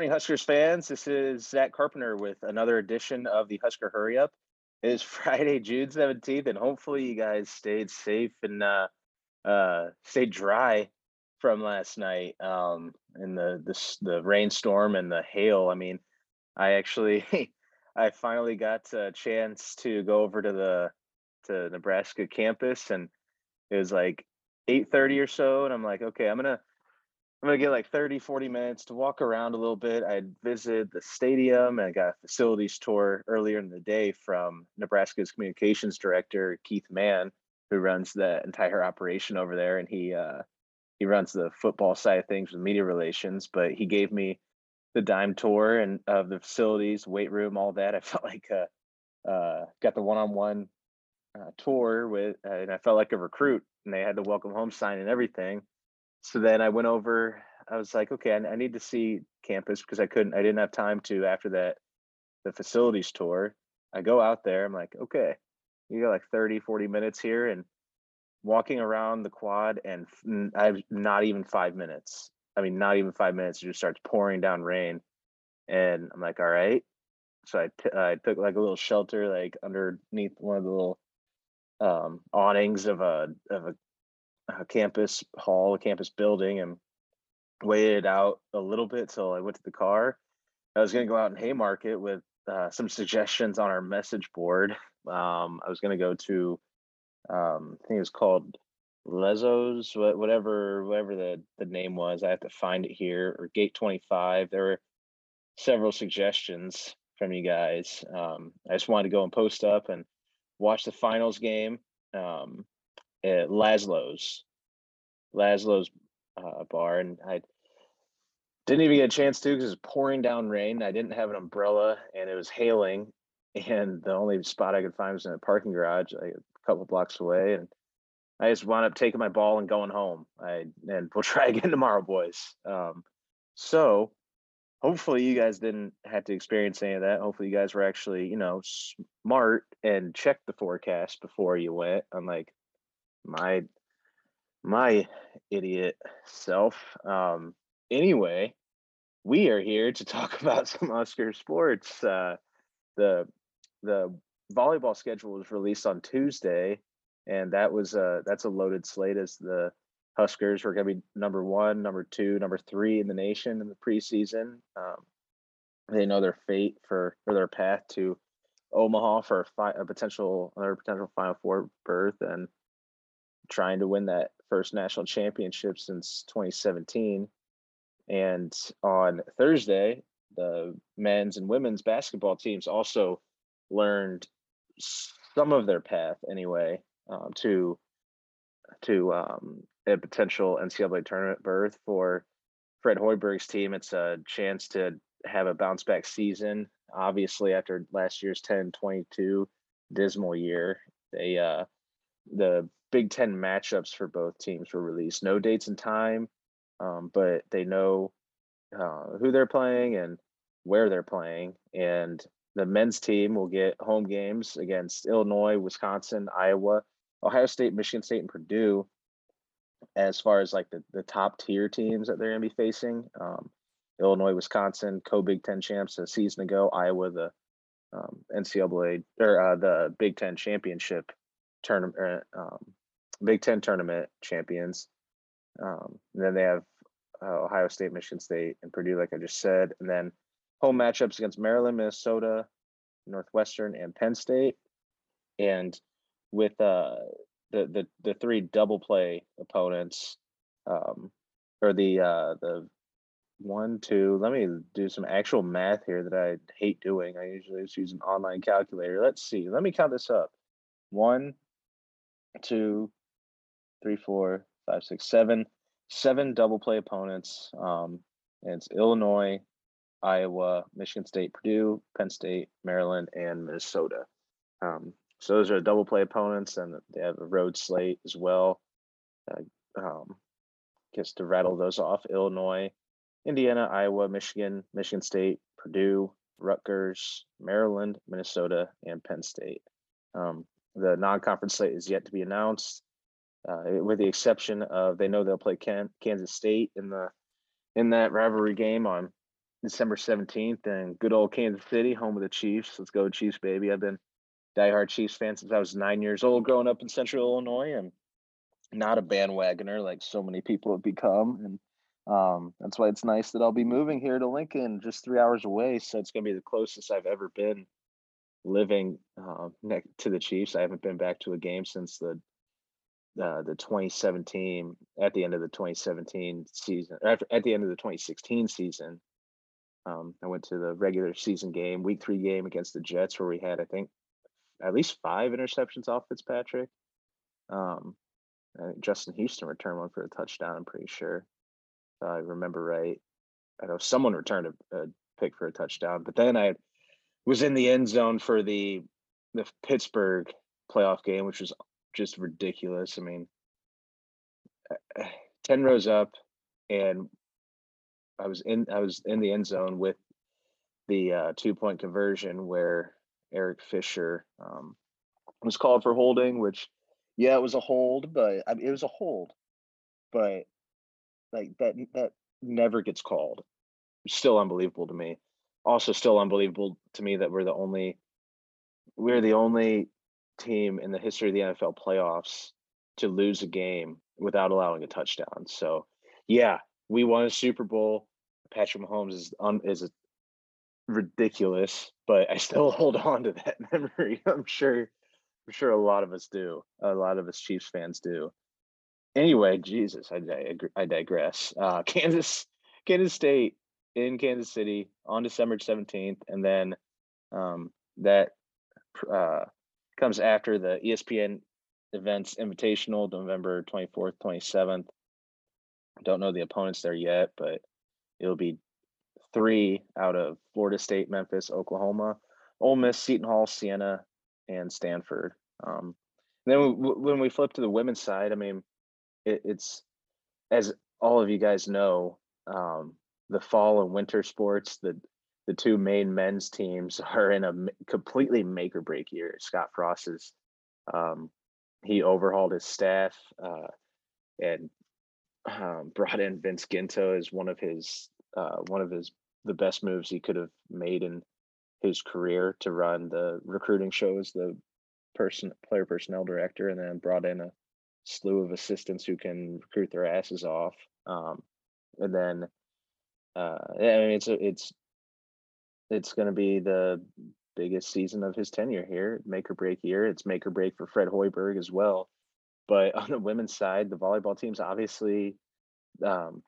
Morning, Huskers fans. This is Zach Carpenter with another edition of the Husker Hurry Up. It is Friday, June 17th, and hopefully you guys stayed safe and uh, uh, stayed dry from last night um, in the, the the rainstorm and the hail. I mean, I actually I finally got a chance to go over to the to Nebraska campus, and it was like 8:30 or so, and I'm like, okay, I'm gonna I'm gonna get like 30, 40 minutes to walk around a little bit. I visited the stadium and I got a facilities tour earlier in the day from Nebraska's communications director, Keith Mann, who runs the entire operation over there. And he uh, he runs the football side of things with media relations, but he gave me the dime tour and of the facilities, weight room, all that. I felt like uh, uh got the one-on-one uh, tour with, uh, and I felt like a recruit. And they had the welcome home sign and everything so then I went over. I was like, okay, I, I need to see campus because I couldn't. I didn't have time to after that the facilities tour. I go out there. I'm like, okay, you got like 30, 40 minutes here, and walking around the quad, and I've not even five minutes. I mean, not even five minutes. It just starts pouring down rain, and I'm like, all right. So I, t- I took like a little shelter, like underneath one of the little um, awnings of a of a a campus hall, a campus building, and waited out a little bit till I went to the car. I was going to go out in Haymarket with uh, some suggestions on our message board. Um, I was going to go to, um, I think it was called Lezos, whatever, whatever the, the name was. I have to find it here or Gate 25. There were several suggestions from you guys. Um, I just wanted to go and post up and watch the finals game. Um, at Lazlo's, Lazlo's uh, bar, and I didn't even get a chance to because it was pouring down rain. I didn't have an umbrella, and it was hailing, and the only spot I could find was in a parking garage, like a couple blocks away, and I just wound up taking my ball and going home. I and we'll try again tomorrow, boys. Um, so hopefully you guys didn't have to experience any of that. Hopefully you guys were actually, you know, smart and checked the forecast before you went. Unlike my my idiot self. Um, anyway, we are here to talk about some Husker sports. Uh, the the volleyball schedule was released on Tuesday, and that was uh that's a loaded slate as the Huskers were going to be number one, number two, number three in the nation in the preseason. Um, they know their fate for for their path to Omaha for a, fi- a potential another potential Final Four berth, and trying to win that first national championship since 2017. And on Thursday, the men's and women's basketball teams also learned some of their path anyway um, to to um, a potential NCAA tournament berth for Fred Hoiberg's team. It's a chance to have a bounce back season. Obviously, after last year's 10 22 dismal year, they uh, the Big Ten matchups for both teams were released. No dates and time, um, but they know uh, who they're playing and where they're playing. And the men's team will get home games against Illinois, Wisconsin, Iowa, Ohio State, Michigan State, and Purdue. As far as like the, the top tier teams that they're going to be facing, um, Illinois, Wisconsin, co Big Ten champs a season ago, Iowa, the um, NCAA or uh, the Big Ten championship tournament um, Big Ten tournament champions. Um, and then they have uh, Ohio State, Michigan State, and Purdue, like I just said. And then home matchups against Maryland, Minnesota, Northwestern, and Penn State. And with uh, the the the three double play opponents, um, or the uh, the one, two. Let me do some actual math here that I hate doing. I usually just use an online calculator. Let's see. Let me count this up. One, two, three, four, five, six, seven, seven double play opponents. Um, and it's Illinois, Iowa, Michigan State, Purdue, Penn State, Maryland, and Minnesota. Um, so those are double play opponents, and they have a road slate as well. Uh, um, just to rattle those off: Illinois, Indiana, Iowa, Michigan, Michigan State, Purdue, Rutgers, Maryland, Minnesota, and Penn State. Um, the non-conference slate is yet to be announced uh, with the exception of they know they'll play Kansas State in the in that rivalry game on December 17th in good old Kansas City, home of the Chiefs. Let's go Chiefs, baby. I've been diehard Chiefs fan since I was nine years old growing up in central Illinois and not a bandwagoner like so many people have become. And um, that's why it's nice that I'll be moving here to Lincoln, just three hours away. So it's going to be the closest I've ever been living uh, next to the Chiefs. I haven't been back to a game since the uh, the 2017 at the end of the 2017 season after at the end of the 2016 season um, i went to the regular season game week three game against the jets where we had i think at least five interceptions off fitzpatrick. Um, justin houston returned one for a touchdown i'm pretty sure if i remember right. I know someone returned a, a pick for a touchdown but then i was in the end zone for the the pittsburgh playoff game which was just ridiculous. I mean, 10 rows up and I was in I was in the end zone with the uh, two point conversion where Eric Fisher um, was called for holding, which yeah, it was a hold, but I mean, it was a hold, but like that that never gets called. Still unbelievable to me. Also, still unbelievable to me that we're the only we're the only team in the history of the NFL playoffs to lose a game without allowing a touchdown. So, yeah, we won a Super Bowl. Patrick Mahomes is un, is a, ridiculous, but I still hold on to that memory. I'm sure, I'm sure a lot of us do. A lot of us Chiefs fans do. Anyway, Jesus, I I digress. Uh, Kansas, Kansas State in Kansas City on December 17th, and then um, that uh, comes after the ESPN events invitational, November 24th, 27th. Don't know the opponents there yet, but it'll be three out of Florida State, Memphis, Oklahoma, Ole Miss, Seton Hall, Siena, and Stanford. Um, then when we flip to the women's side, I mean, it, it's as all of you guys know, um, the fall and winter sports, the the two main men's teams are in a completely make or break year. Scott Frost is um, he overhauled his staff uh, and um, brought in Vince Ginto as one of his uh, one of his the best moves he could have made in his career to run the recruiting show as the person player personnel director, and then brought in a slew of assistants who can recruit their asses off. Um, and then uh, I mean, it's a, it's it's going to be the biggest season of his tenure here, make or break year. It's make or break for Fred Hoiberg as well. But on the women's side, the volleyball team's obviously um,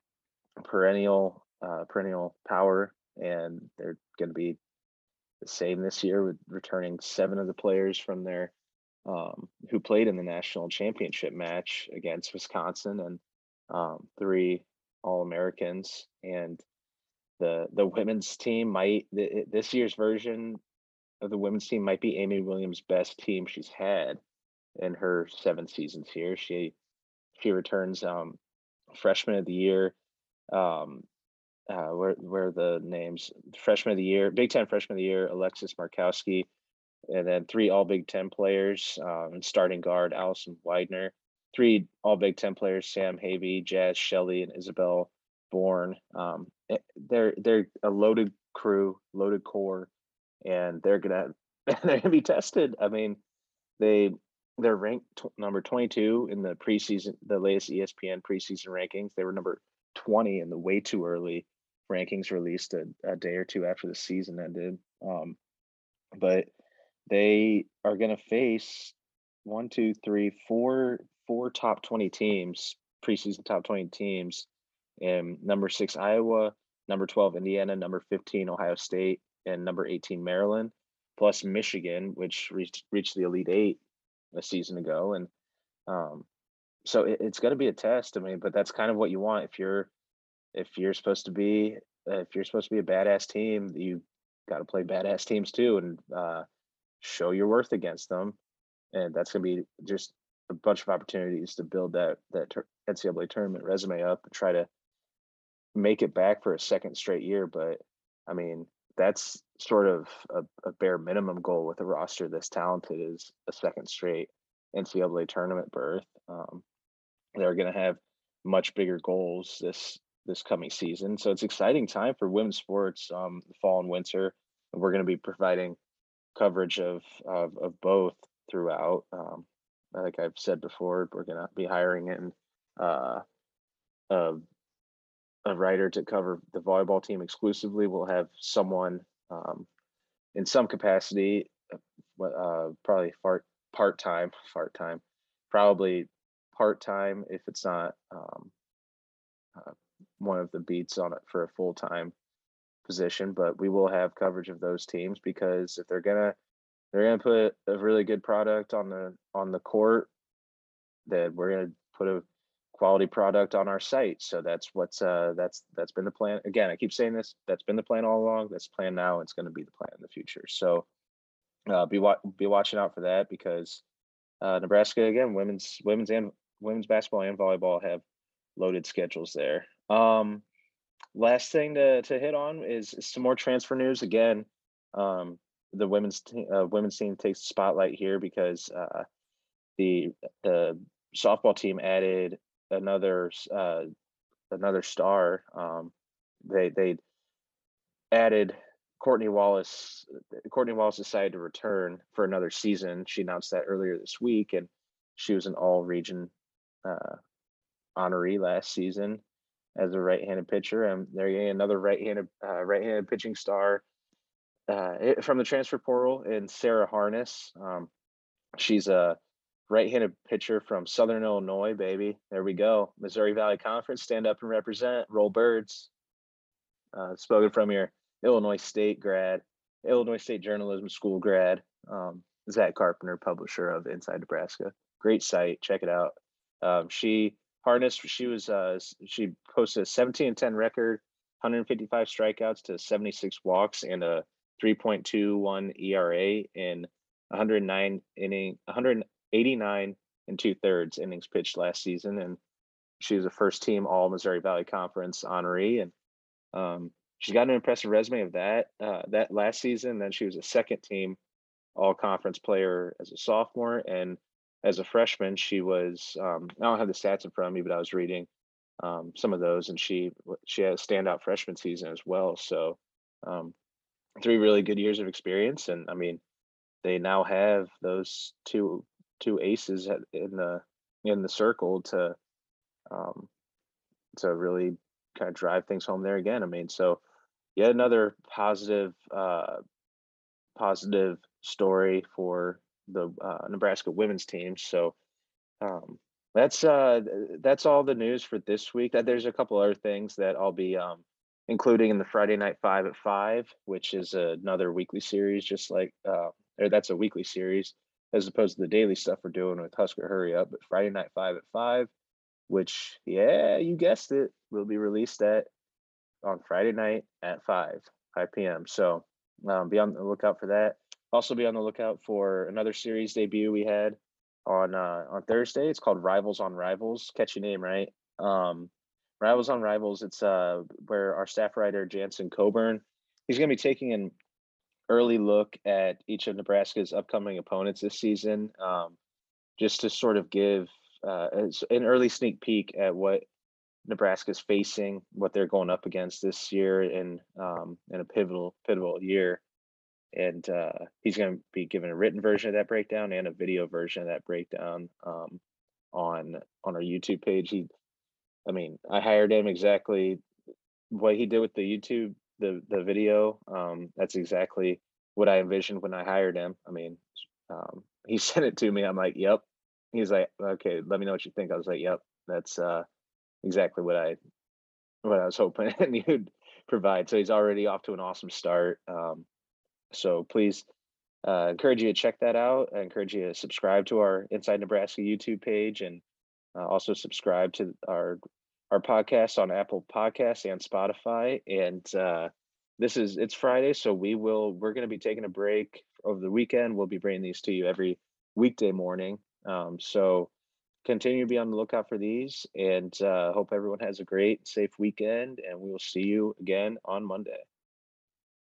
perennial uh, perennial power, and they're going to be the same this year with returning seven of the players from their um, who played in the national championship match against Wisconsin and um, three All Americans and the the women's team might this year's version of the women's team might be Amy Williams' best team she's had in her seven seasons here. She she returns um, freshman of the year. Um, uh, where where the names freshman of the year, Big Ten freshman of the year, Alexis Markowski, and then three All Big Ten players, um, starting guard Allison Weidner, three All Big Ten players, Sam Haiby, Jaz Shelley, and Isabelle Bourne. Um, eh, they're they're a loaded crew, loaded core, and they're gonna they're gonna be tested. I mean, they they're ranked t- number 22 in the preseason, the latest ESPN preseason rankings. They were number 20 in the way too early rankings released a, a day or two after the season ended. Um, but they are going to face one, two, three, four, four top 20 teams, preseason top 20 teams and number six Iowa, number twelve Indiana, number fifteen Ohio State, and number eighteen Maryland, plus Michigan, which reached reached the Elite Eight a season ago, and um, so it, it's going to be a test. I mean, but that's kind of what you want if you're if you're supposed to be if you're supposed to be a badass team, you got to play badass teams too, and uh, show your worth against them, and that's going to be just a bunch of opportunities to build that that NCAA tournament resume up and try to make it back for a second straight year. But I mean, that's sort of a, a bare minimum goal with a roster this talented is a second straight NCAA tournament berth. Um, they're going to have much bigger goals this this coming season. So it's exciting time for women's sports, um, fall and winter. And we're going to be providing coverage of, of, of both throughout. Um, like I've said before, we're going to be hiring in uh, a, a writer to cover the volleyball team exclusively. We'll have someone um, in some capacity, uh, uh probably part part time, part time, probably part time if it's not um, uh, one of the beats on it for a full time position. But we will have coverage of those teams because if they're gonna they're gonna put a really good product on the on the court, then we're gonna put a quality product on our site. So that's what's uh that's that's been the plan. Again, I keep saying this. That's been the plan all along. That's plan now. It's going to be the plan in the future. So uh, be wa- be watching out for that because uh, Nebraska again, women's women's and women's basketball and volleyball have loaded schedules there. Um, last thing to to hit on is, is some more transfer news. Again, um, the women's te- uh, women's team takes the spotlight here because uh, the the softball team added another uh, another star. Um, they they added Courtney Wallace. Courtney Wallace decided to return for another season. She announced that earlier this week, and she was an All Region uh, honoree last season as a right-handed pitcher. And there you another right-handed uh, right-handed pitching star uh, from the transfer portal in Sarah Harness. Um, she's a right-handed pitcher from Southern Illinois, baby. There we go. Missouri Valley Conference, stand up and represent. Roll Birds. Uh, spoken from your Illinois State grad, Illinois State Journalism School grad. Um, Zach Carpenter, publisher of Inside Nebraska. Great site. Check it out. Um, she harness. She was uh, she posted a 17 and 10 record, 155 strikeouts to 76 walks and a 3.21 ERA in 109 inning 189 and two thirds innings pitched last season, and she was a first team All Missouri Valley Conference honoree, and um, she's got an impressive resume of that uh, that last season. Then she was a second team All Conference player as a sophomore, and as a freshman, she was um, I don't have the stats in front of me, but I was reading um, some of those, and she she had a standout freshman season as well. So um, three really good years of experience, and I mean they now have those two two aces in the in the circle to um, to really kind of drive things home there again. I mean, so yet another positive uh, positive story for the uh, Nebraska women's team. So um, that's uh, that's all the news for this week. There's a couple other things that I'll be um, including in the Friday Night Five at Five, which is another weekly series, just like uh, or that's a weekly series as opposed to the daily stuff we're doing with Husker Hurry Up. But Friday Night Five at Five, which yeah, you guessed it, will be released at on Friday night at five five p.m. So um, be on the lookout for that. Also, be on the lookout for another series debut we had on uh, on Thursday. It's called Rivals on Rivals. Catchy name, right? Um, Rivals on Rivals. It's uh, where our staff writer Jansen Coburn. He's going to be taking an early look at each of Nebraska's upcoming opponents this season, um, just to sort of give uh, an early sneak peek at what Nebraska's facing, what they're going up against this year in um, in a pivotal pivotal year and uh, he's going to be given a written version of that breakdown and a video version of that breakdown um, on on our YouTube page. He, I mean, I hired him exactly what he did with the YouTube the the video. Um, that's exactly what I envisioned when I hired him. I mean, um, he sent it to me. I'm like, yep. He's like, okay, let me know what you think. I was like, yep, that's uh, exactly what I what I was hoping you'd provide. So he's already off to an awesome start. Um, so please uh, encourage you to check that out. I encourage you to subscribe to our Inside Nebraska YouTube page and uh, also subscribe to our our podcast on Apple Podcasts and Spotify. And uh, this is it's Friday, so we will we're going to be taking a break over the weekend. We'll be bringing these to you every weekday morning. Um, so continue to be on the lookout for these, and uh, hope everyone has a great, safe weekend. And we will see you again on Monday.